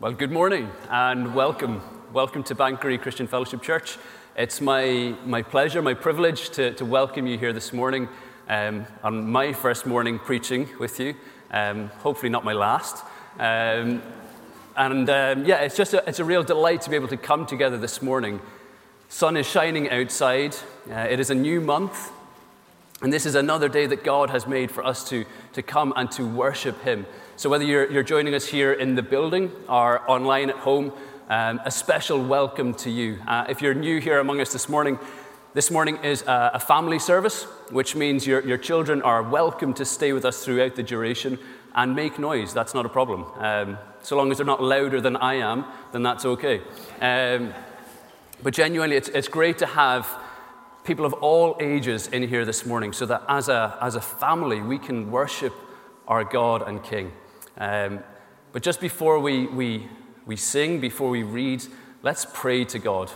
Well, good morning and welcome. Welcome to Banchory Christian Fellowship Church. It's my, my pleasure, my privilege to, to welcome you here this morning um, on my first morning preaching with you. Um, hopefully, not my last. Um, and um, yeah, it's just a, it's a real delight to be able to come together this morning. Sun is shining outside. Uh, it is a new month. And this is another day that God has made for us to, to come and to worship Him. So, whether you're, you're joining us here in the building or online at home, um, a special welcome to you. Uh, if you're new here among us this morning, this morning is a, a family service, which means your, your children are welcome to stay with us throughout the duration and make noise. That's not a problem. Um, so long as they're not louder than I am, then that's okay. Um, but genuinely, it's, it's great to have people of all ages in here this morning so that as a, as a family we can worship our God and King. Um, but just before we, we, we sing, before we read, let's pray to God.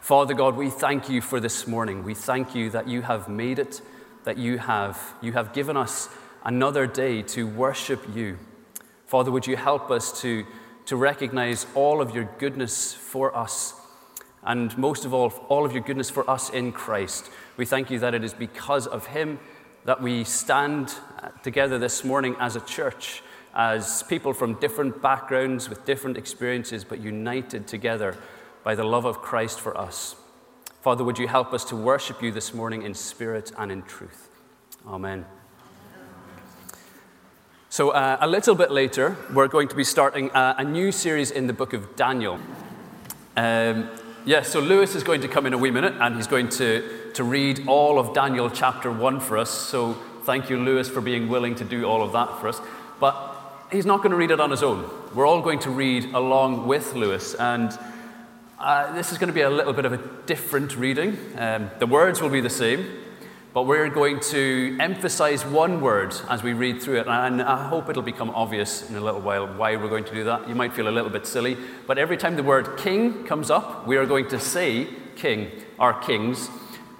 Father God, we thank you for this morning. We thank you that you have made it, that you have, you have given us another day to worship you. Father, would you help us to, to recognize all of your goodness for us and most of all, all of your goodness for us in Christ. We thank you that it is because of him that we stand together this morning as a church, as people from different backgrounds with different experiences, but united together by the love of Christ for us. Father, would you help us to worship you this morning in spirit and in truth? Amen. So, uh, a little bit later, we're going to be starting a, a new series in the book of Daniel. Um, yeah, so Lewis is going to come in a wee minute and he's going to, to read all of Daniel chapter 1 for us. So thank you, Lewis, for being willing to do all of that for us. But he's not going to read it on his own. We're all going to read along with Lewis. And uh, this is going to be a little bit of a different reading. Um, the words will be the same, but we're going to emphasize one word as we read through it, and I hope it'll become obvious in a little while why we're going to do that. You might feel a little bit silly, but every time the word king comes up, we are going to say king, our kings.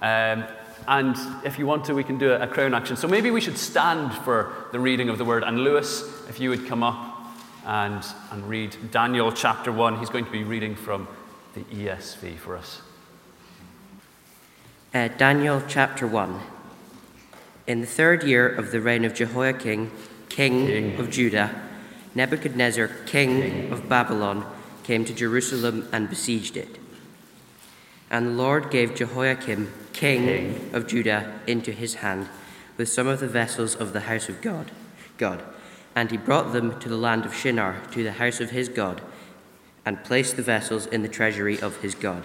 Um, and if you want to, we can do a, crown action. So maybe we should stand for the reading of the word. And Lewis, if you would come up and, and read Daniel chapter 1, he's going to be reading from the ESV for us. Uh, Daniel chapter 1. In the third year of the reign of Jehoiakim, king, king. of Judah, Nebuchadnezzar, king, king of Babylon, came to Jerusalem and besieged it. And the Lord gave Jehoiakim, king, king, of Judah, into his hand with some of the vessels of the house of God. God, and he brought them to the land of Shinar, to the house of his God, and placed the vessels in the treasury of his God.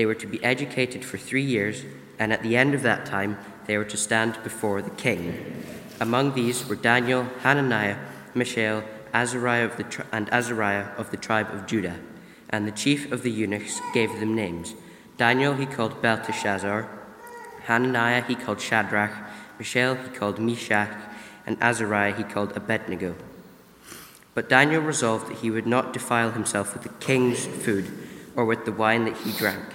they were to be educated for three years, and at the end of that time, they were to stand before the king. Among these were Daniel, Hananiah, Mishael, Azariah of the tri- and Azariah of the tribe of Judah. And the chief of the eunuchs gave them names. Daniel he called Belteshazzar, Hananiah he called Shadrach, Mishael he called Meshach, and Azariah he called Abednego. But Daniel resolved that he would not defile himself with the king's food or with the wine that he drank.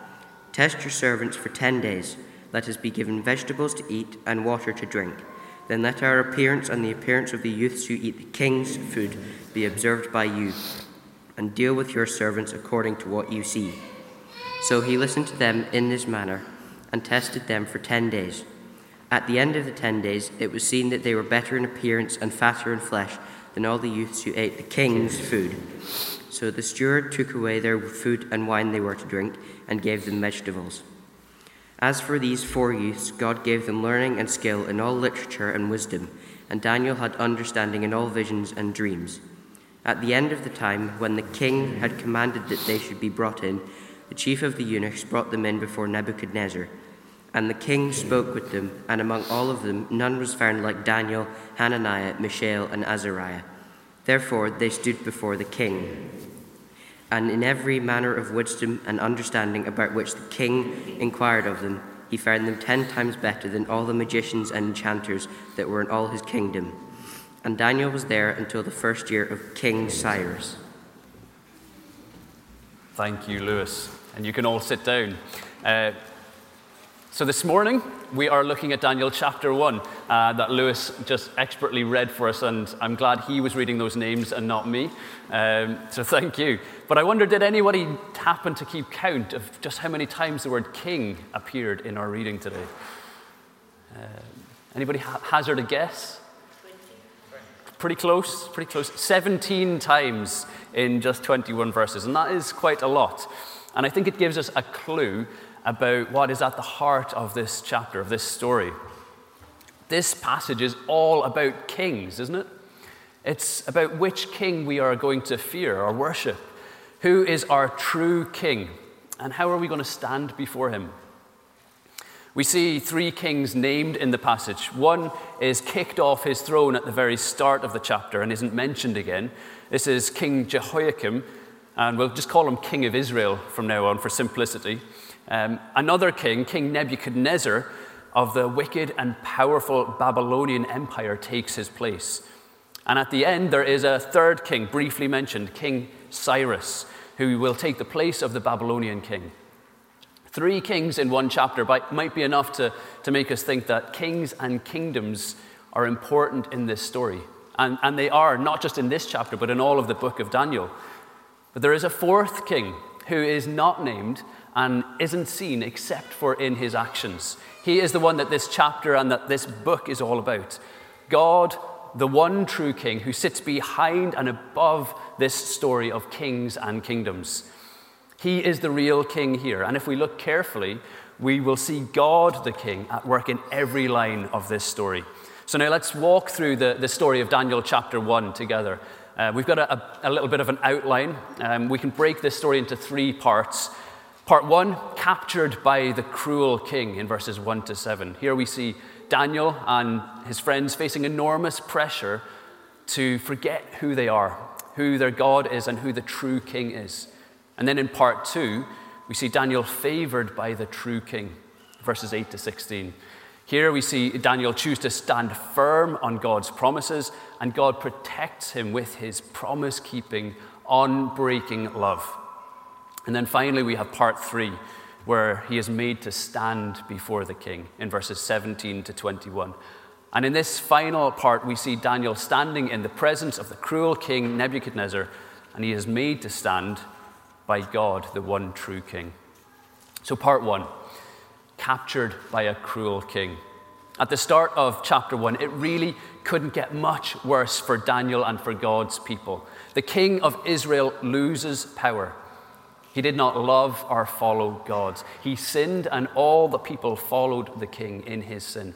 Test your servants for ten days. Let us be given vegetables to eat and water to drink. Then let our appearance and the appearance of the youths who eat the king's food be observed by you, and deal with your servants according to what you see. So he listened to them in this manner and tested them for ten days. At the end of the ten days, it was seen that they were better in appearance and fatter in flesh than all the youths who ate the king's food. So the steward took away their food and wine they were to drink and gave them vegetables. As for these four youths, God gave them learning and skill in all literature and wisdom, and Daniel had understanding in all visions and dreams. At the end of the time, when the king had commanded that they should be brought in, the chief of the eunuchs brought them in before Nebuchadnezzar. And the king spoke with them, and among all of them none was found like Daniel, Hananiah, Mishael, and Azariah. Therefore they stood before the king. And in every manner of wisdom and understanding about which the king inquired of them, he found them ten times better than all the magicians and enchanters that were in all his kingdom. And Daniel was there until the first year of King Cyrus. Thank you, Lewis. And you can all sit down. Uh, so, this morning, we are looking at Daniel chapter 1 uh, that Lewis just expertly read for us, and I'm glad he was reading those names and not me. Um, so, thank you. But I wonder did anybody happen to keep count of just how many times the word king appeared in our reading today? Uh, anybody ha- hazard a guess? Pretty close, pretty close. 17 times in just 21 verses, and that is quite a lot. And I think it gives us a clue about what is at the heart of this chapter, of this story. This passage is all about kings, isn't it? It's about which king we are going to fear or worship. Who is our true king? And how are we going to stand before him? We see three kings named in the passage. One is kicked off his throne at the very start of the chapter and isn't mentioned again. This is King Jehoiakim, and we'll just call him King of Israel from now on for simplicity. Um, another king, King Nebuchadnezzar, of the wicked and powerful Babylonian Empire, takes his place. And at the end, there is a third king, briefly mentioned, King Cyrus, who will take the place of the Babylonian king. Three kings in one chapter might be enough to, to make us think that kings and kingdoms are important in this story. And, and they are, not just in this chapter, but in all of the book of Daniel. But there is a fourth king who is not named and isn't seen except for in his actions. He is the one that this chapter and that this book is all about. God, the one true king who sits behind and above this story of kings and kingdoms. He is the real king here. And if we look carefully, we will see God the king at work in every line of this story. So now let's walk through the, the story of Daniel chapter 1 together. Uh, we've got a, a, little bit of an outline. Um, we can break this story into three parts. Part one, captured by the cruel king in verses 1 to 7. Here we see Daniel and his friends facing enormous pressure to forget who they are, who their God is, and who the true king is. And then in part two, we see Daniel favored by the true king, verses 8 to 16. Here we see Daniel choose to stand firm on God's promises, and God protects him with his promise keeping, unbreaking love. And then finally, we have part three, where he is made to stand before the king in verses 17 to 21. And in this final part, we see Daniel standing in the presence of the cruel king Nebuchadnezzar, and he is made to stand by God, the one true king. So, part one captured by a cruel king. At the start of chapter one, it really couldn't get much worse for Daniel and for God's people. The king of Israel loses power. He did not love or follow God. He sinned, and all the people followed the king in his sin.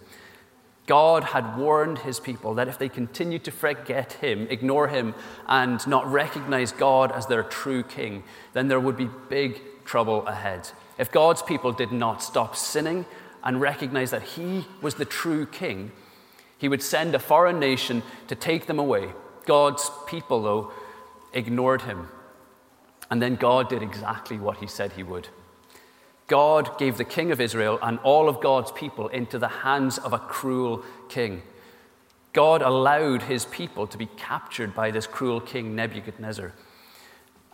God had warned his people that if they continued to forget him, ignore him, and not recognize God as their true king, then there would be big trouble ahead. If God's people did not stop sinning and recognize that he was the true king, he would send a foreign nation to take them away. God's people, though, ignored him and then God did exactly what he said he would. God gave the king of Israel and all of God's people into the hands of a cruel king. God allowed his people to be captured by this cruel king, Nebuchadnezzar.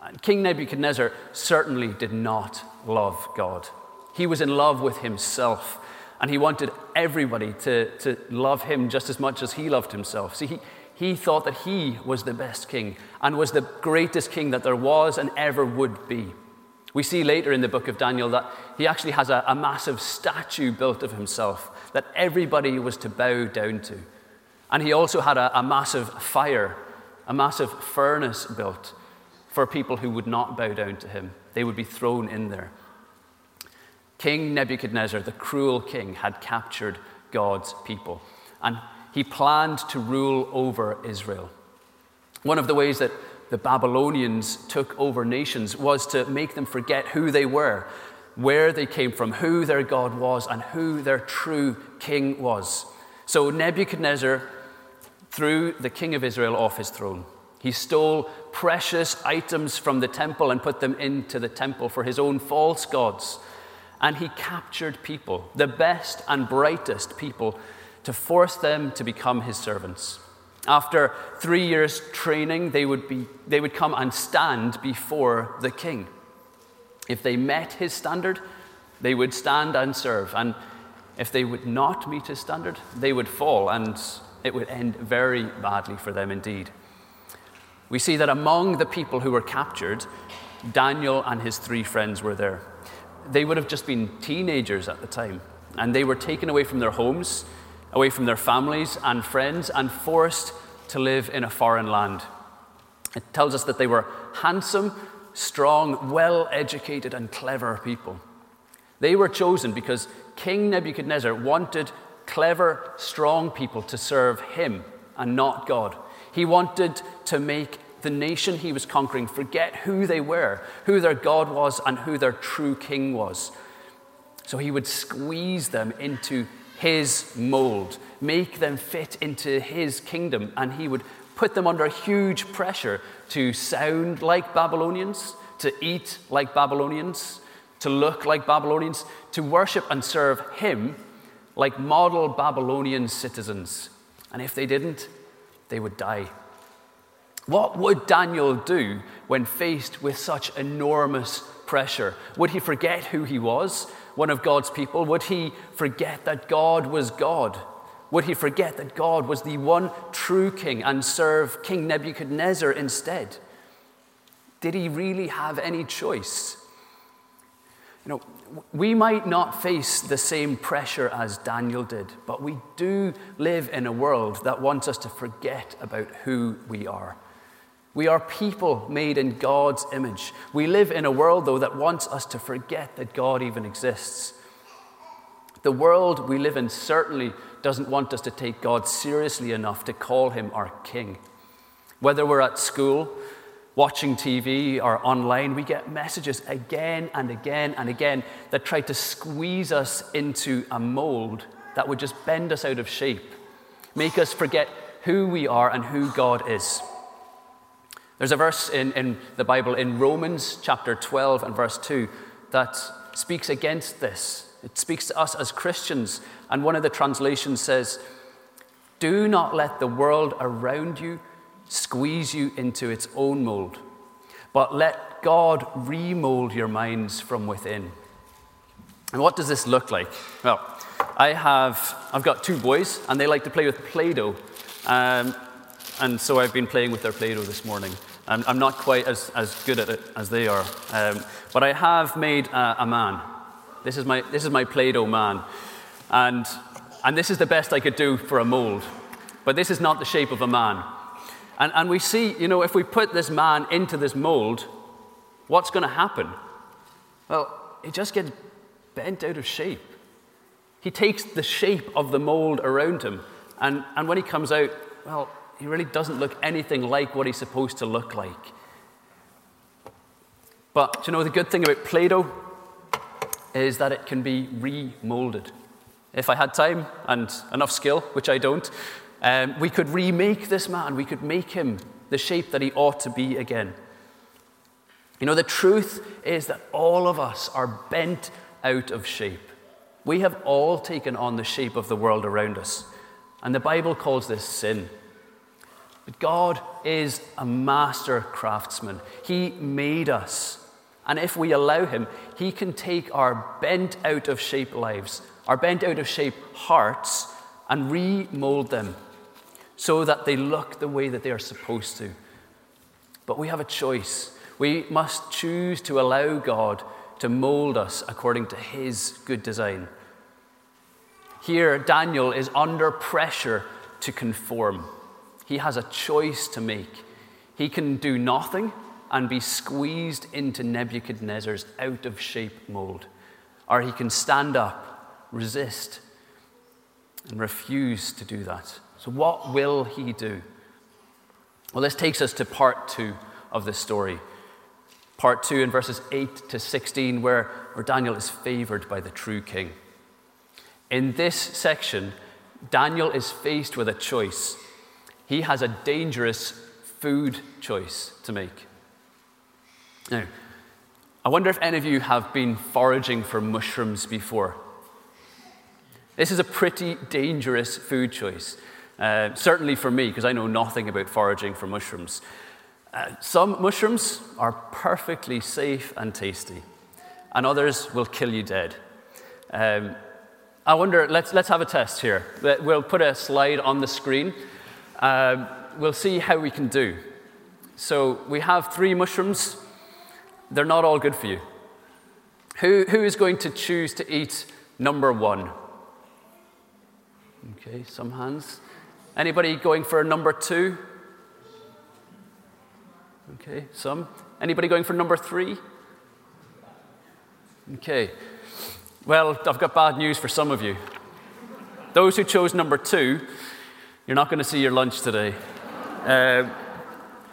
And king Nebuchadnezzar certainly did not love God. He was in love with himself, and he wanted everybody to, to love him just as much as he loved himself. See, he, he thought that he was the best king and was the greatest king that there was and ever would be. We see later in the book of Daniel that he actually has a, a massive statue built of himself that everybody was to bow down to. And he also had a, a massive fire, a massive furnace built for people who would not bow down to him. They would be thrown in there. King Nebuchadnezzar, the cruel king, had captured God's people, and he planned to rule over Israel. One of the ways that the Babylonians took over nations was to make them forget who they were, where they came from, who their God was, and who their true king was. So Nebuchadnezzar threw the king of Israel off his throne. He stole precious items from the temple and put them into the temple for his own false gods. And he captured people, the best and brightest people, to force them to become his servants. After three years training, they would, be, they would come and stand before the king. If they met his standard, they would stand and serve. And if they would not meet his standard, they would fall, and it would end very badly for them indeed. We see that among the people who were captured, Daniel and his three friends were there. They would have just been teenagers at the time, and they were taken away from their homes away from their families and friends, and forced to live in a foreign land. It tells us that they were handsome, strong, well educated, and clever people. They were chosen because King Nebuchadnezzar wanted clever, strong people to serve him and not God. He wanted to make the nation he was conquering forget who they were, who their God was, and who their true king was. So he would squeeze them into his mold, make them fit into his kingdom, and he would put them under huge pressure to sound like Babylonians, to eat like Babylonians, to look like Babylonians, to worship and serve him like model Babylonian citizens. And if they didn't, they would die. What would Daniel do when faced with such enormous pressure? Would he forget who he was? one of God's people? Would he forget that God was God? Would he forget that God was the one true king and serve King Nebuchadnezzar instead? Did he really have any choice? You know, we might not face the same pressure as Daniel did, but we do live in a world that wants us to forget about who we are. We are people made in God's image. We live in a world, though, that wants us to forget that God even exists. The world we live in certainly doesn't want us to take God seriously enough to call him our king. Whether we're at school, watching TV, or online, we get messages again and again and again that try to squeeze us into a mold that would just bend us out of shape, make us forget who we are and who God is. There's a verse in, in the Bible in Romans chapter 12 and verse 2 that speaks against this. It speaks to us as Christians, and one of the translations says, Do not let the world around you squeeze you into its own mold, but let God remold your minds from within. And what does this look like? Well, I have, I've got two boys, and they like to play with Play Doh. Um, and so I've been playing with their Play Doh this morning. I'm, I'm not quite as, as good at it as they are. Um, but I have made a, a, man. This is my, this is my Play Doh man. And, and this is the best I could do for a mold. But this is not the shape of a man. And, and we see, you know, if we put this man into this mold, what's going to happen? Well, he just gets bent out of shape. He takes the shape of the mold around him. And, and when he comes out, well, he really doesn't look anything like what he's supposed to look like. But you know, the good thing about Play Doh is that it can be remolded. If I had time and enough skill, which I don't, um, we could remake this man. We could make him the shape that he ought to be again. You know, the truth is that all of us are bent out of shape. We have all taken on the shape of the world around us. And the Bible calls this sin. But God is a master craftsman. He made us. And if we allow Him, He can take our bent out of shape lives, our bent out of shape hearts, and remold them so that they look the way that they are supposed to. But we have a choice. We must choose to allow God to mold us according to his good design. Here, Daniel is under pressure to conform. He has a choice to make. He can do nothing and be squeezed into Nebuchadnezzar's out of shape mold, or he can stand up, resist, and refuse to do that. So, what will he do? Well, this takes us to part two of the story. Part two in verses 8 to 16, where, where Daniel is favored by the true king. In this section, Daniel is faced with a choice. He has a dangerous food choice to make. Now, I wonder if any of you have been foraging for mushrooms before. This is a pretty dangerous food choice. Uh, certainly for me, because I know nothing about foraging for mushrooms. Uh, some mushrooms are perfectly safe and tasty, and others will kill you dead. Um, I wonder, let's, let's have a test here. We'll put a slide on the screen. Um, we'll see how we can do. So we have three mushrooms. They're not all good for you. Who, who is going to choose to eat number one? Okay, some hands. Anybody going for number two? Okay, some. Anybody going for number three? Okay. Well, I've got bad news for some of you. Those who chose number two, you're not going to see your lunch today. Uh,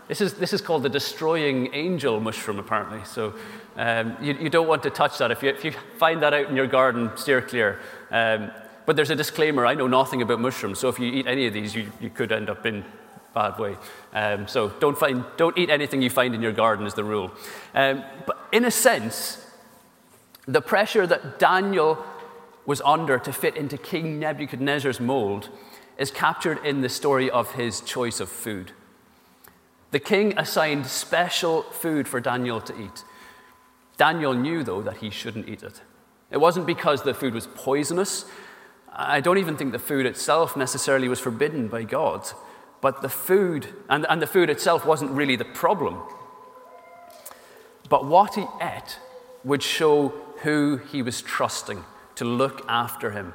this, is, this is called the destroying angel mushroom, apparently. So um, you, you, don't want to touch that. If you, if you, find that out in your garden, steer clear. Um, but there's a disclaimer I know nothing about mushrooms, so if you eat any of these, you, you could end up in bad way. Um, so don't, find, don't eat anything you find in your garden, is the rule. Um, but in a sense, the pressure that Daniel was under to fit into King Nebuchadnezzar's mold is captured in the story of his choice of food. The king assigned special food for Daniel to eat. Daniel knew, though, that he shouldn't eat it. It wasn't because the food was poisonous, I don't even think the food itself necessarily was forbidden by God, but the food, and, and the food itself wasn't really the problem. But what he ate would show who he was trusting to look after him.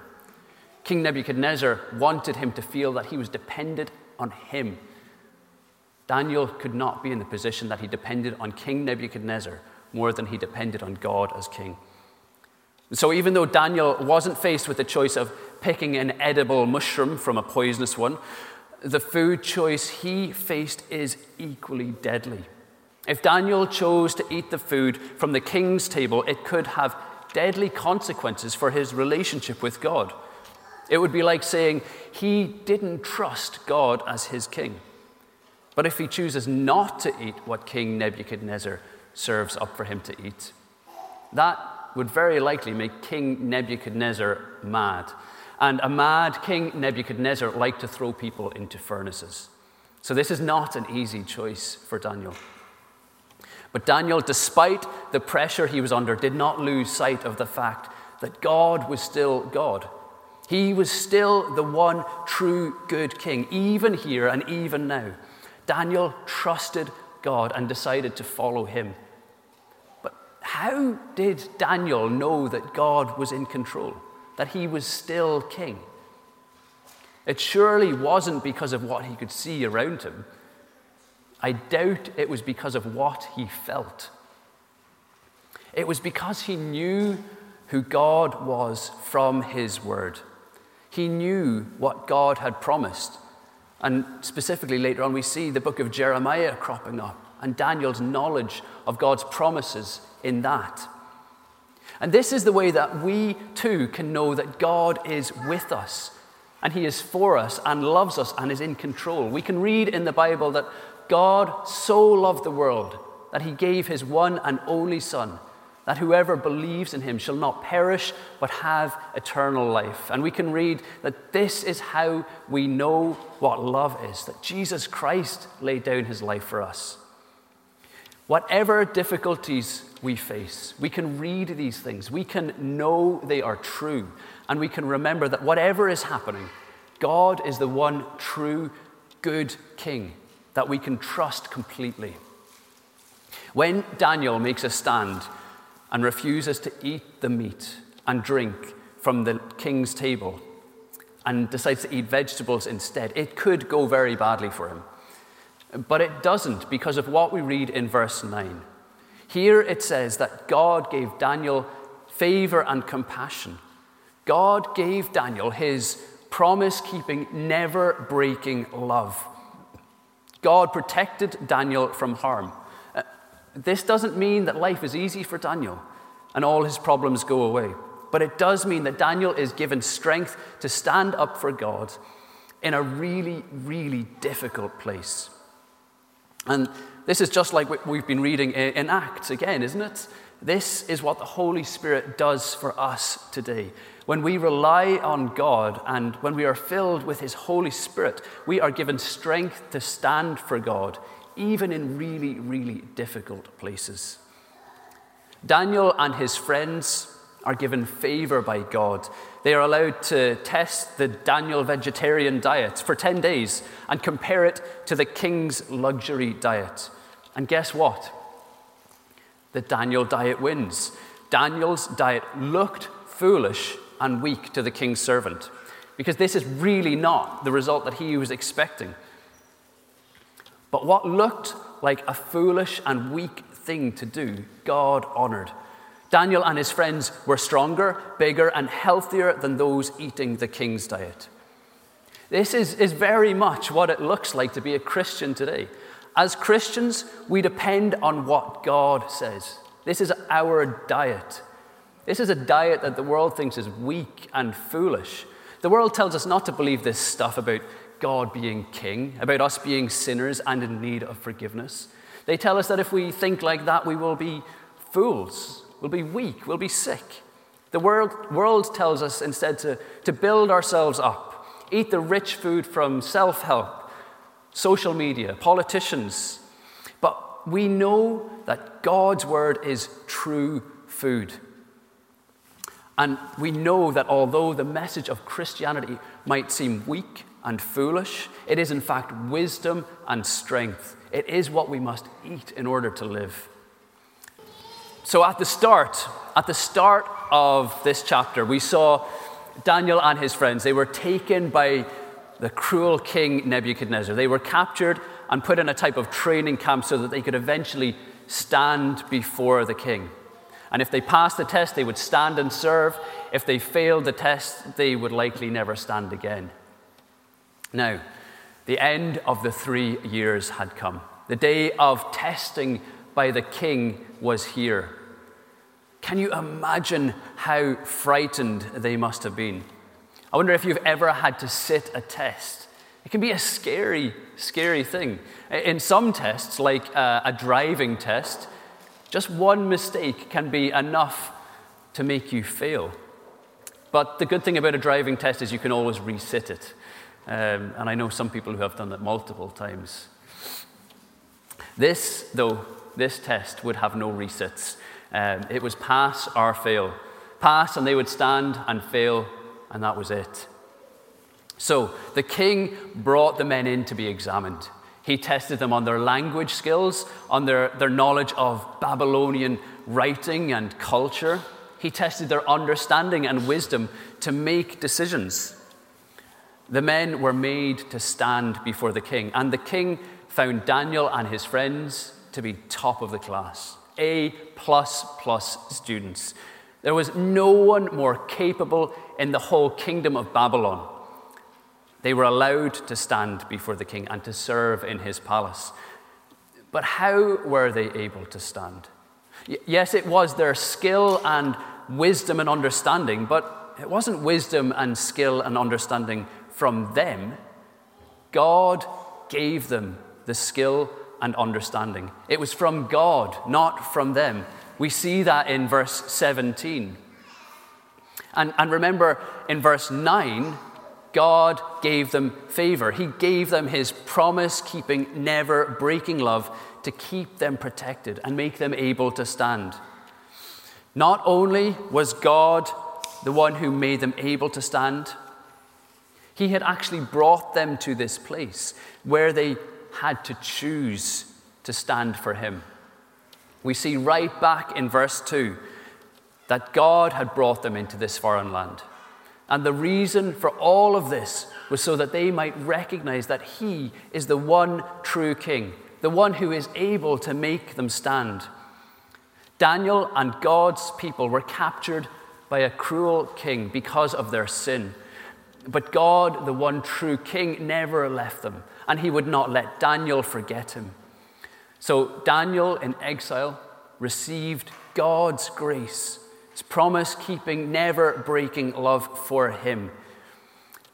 King Nebuchadnezzar wanted him to feel that he was dependent on him. Daniel could not be in the position that he depended on King Nebuchadnezzar more than he depended on God as king. So, even though Daniel wasn't faced with the choice of picking an edible mushroom from a poisonous one, the food choice he faced is equally deadly. If Daniel chose to eat the food from the king's table, it could have deadly consequences for his relationship with God. It would be like saying he didn't trust God as his king. But if he chooses not to eat what King Nebuchadnezzar serves up for him to eat, that would very likely make King Nebuchadnezzar mad. And a mad King Nebuchadnezzar liked to throw people into furnaces. So this is not an easy choice for Daniel. But Daniel, despite the pressure he was under, did not lose sight of the fact that God was still God. He was still the one true good king, even here and even now. Daniel trusted God and decided to follow him. But how did Daniel know that God was in control? that he was still king. It surely wasn't because of what he could see around him. I doubt it was because of what he felt. It was because he knew who God was from his word. He knew what God had promised. And specifically later on, we see the book of Jeremiah cropping up and Daniel's knowledge of God's promises in that. And this is the way that we too can know that God is with us and He is for us and loves us and is in control. We can read in the Bible that God so loved the world that He gave His one and only Son, that whoever believes in Him shall not perish but have eternal life. And we can read that this is how we know what love is, that Jesus Christ laid down His life for us. Whatever difficulties we face, we can read these things, we can know they are true, and we can remember that whatever is happening, God is the one true, good King that we can trust completely. When Daniel makes a stand and refuses to eat the meat and drink from the king's table and decides to eat vegetables instead, it could go very badly for him. But it doesn't because of what we read in verse 9. Here it says that God gave Daniel favor and compassion. God gave Daniel his promise keeping, never breaking love. God protected Daniel from harm. This doesn't mean that life is easy for Daniel and all his problems go away, but it does mean that Daniel is given strength to stand up for God in a really, really difficult place. And this is just like we've been reading in Acts again, isn't it? This is what the Holy Spirit does for us today. When we rely on God and when we are filled with His Holy Spirit, we are given strength to stand for God, even in really, really difficult places. Daniel and his friends are given favor by God. They are allowed to test the Daniel vegetarian diet for 10 days and compare it to the king's luxury diet. And guess what? The Daniel diet wins. Daniel's diet looked foolish and weak to the king's servant because this is really not the result that he was expecting. But what looked like a foolish and weak thing to do, God honored. Daniel and his friends were stronger, bigger, and healthier than those eating the king's diet. This is, is very much what it looks like to be a Christian today. As Christians, we depend on what God says. This is our diet. This is a diet that the world thinks is weak and foolish. The world tells us not to believe this stuff about God being king, about us being sinners and in need of forgiveness. They tell us that if we think like that, we will be fools we'll be weak, we'll be sick. The world, world tells us instead to, to build ourselves up, eat the rich food from self help, social media, politicians. But we know that God's word is true food. And we know that although the message of Christianity might seem weak and foolish, it is in fact wisdom and strength. It is what we must eat in order to live. So at the start, at the start of this chapter, we saw Daniel and his friends. They were taken by the cruel king Nebuchadnezzar. They were captured and put in a type of training camp so that they could eventually stand before the king. And if they passed the test, they would stand and serve. If they failed the test, they would likely never stand again. Now, the end of the three years had come. The day of testing by the king was here. Can you imagine how frightened they must have been? I wonder if you've ever had to sit a test. It can be a scary, scary thing. In some tests, like uh, a driving test, just one mistake can be enough to make you fail. But the good thing about a driving test is you can always resit it. Um, and I know some people who have done that multiple times. This, though, this test would have no resets. Um, it was pass or fail. Pass, and they would stand and fail, and that was it. So the king brought the men in to be examined. He tested them on their language skills, on their, their knowledge of Babylonian writing and culture. He tested their understanding and wisdom to make decisions. The men were made to stand before the king, and the king found Daniel and his friends to be top of the class, A plus plus students. There was no one more capable in the whole kingdom of Babylon. They were allowed to stand before the king and to serve in his palace. But how were they able to stand? yes, it was their skill and wisdom and understanding, but it wasn't wisdom and skill and understanding from them. God gave them the skill and understanding. It was from God, not from them. We see that in verse 17. And, and remember, in verse 9, God gave them favor. He gave them his promise keeping, never breaking love to keep them protected and make them able to stand. Not only was God the one who made them able to stand, he had actually brought them to this place where they had to choose to stand for him. we see right back in verse 2 that God had brought them into this foreign land. And the reason for all of this was so that they might recognize that He is the one true King, the one who is able to make them stand. Daniel and God's people were captured by a cruel king because of their sin. But God, the one true king, never left them, and he would not let Daniel forget him. So Daniel in exile received God's grace, his promise keeping, never breaking love for him.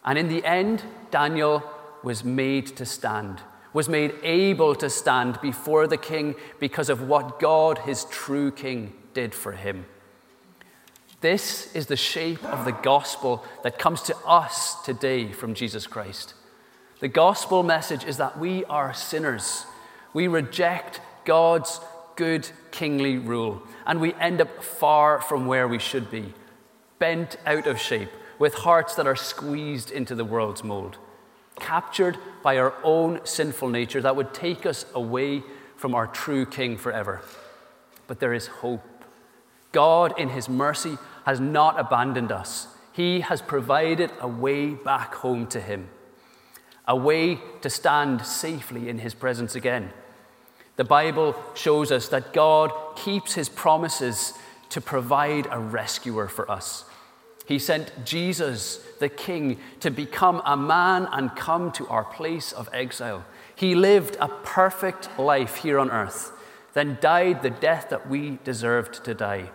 And in the end, Daniel was made to stand, was made able to stand before the king because of what God, his true king, did for him. This is the shape of the gospel that comes to us today from Jesus Christ. The gospel message is that we are sinners. We reject God's good kingly rule, and we end up far from where we should be, bent out of shape, with hearts that are squeezed into the world's mold, captured by our own sinful nature that would take us away from our true King forever. But there is hope. God, in His mercy, has not abandoned us. He has provided a way back home to Him, a way to stand safely in His presence again. The Bible shows us that God keeps His promises to provide a rescuer for us. He sent Jesus, the King, to become a man and come to our place of exile. He lived a perfect life here on earth, then died the death that we deserved to die.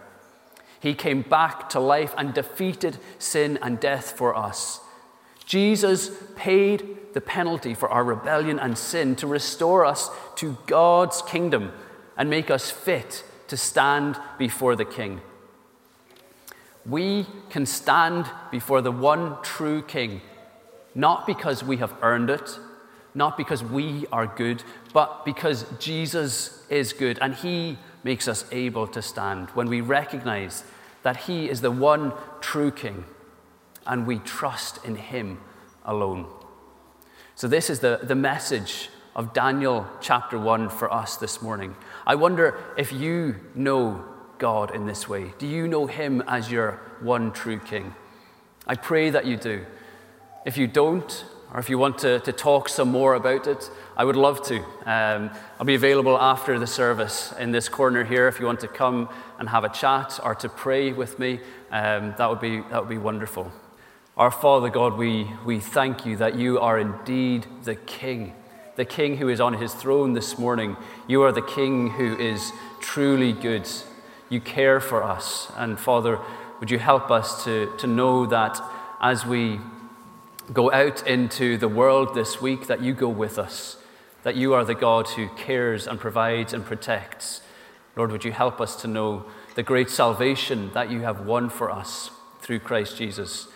He came back to life and defeated sin and death for us. Jesus paid the penalty for our rebellion and sin to restore us to God's kingdom and make us fit to stand before the King we can stand before the one true King, not because we have earned it, not because we are good, but because Jesus is good and He makes us able to stand when we recognize that He is the one true King and we trust in Him alone. So, this is the, the message of Daniel chapter 1 for us this morning. I wonder if you know God in this way? Do you know Him as your one true King? I pray that you do. If you don't, or if you want to, to talk some more about it, I would love to. Um, I'll be available after the service in this corner here if you want to come and have a chat or to pray with me. Um, that, would be, that would be wonderful. Our Father God, we, we thank you that you are indeed the King, the King who is on his throne this morning. You are the King who is truly good you care for us. And Father, would you help us to, to know that as we go out into the world this week, that you go with us, that you are the God who cares and provides and protects. Lord, would you help us to know the great salvation that you have won for us through Christ Jesus?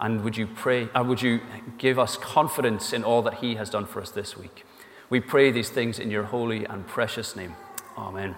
And would you pray, would you give us confidence in all that He has done for us this week? We pray these things in your holy and precious name. Amen.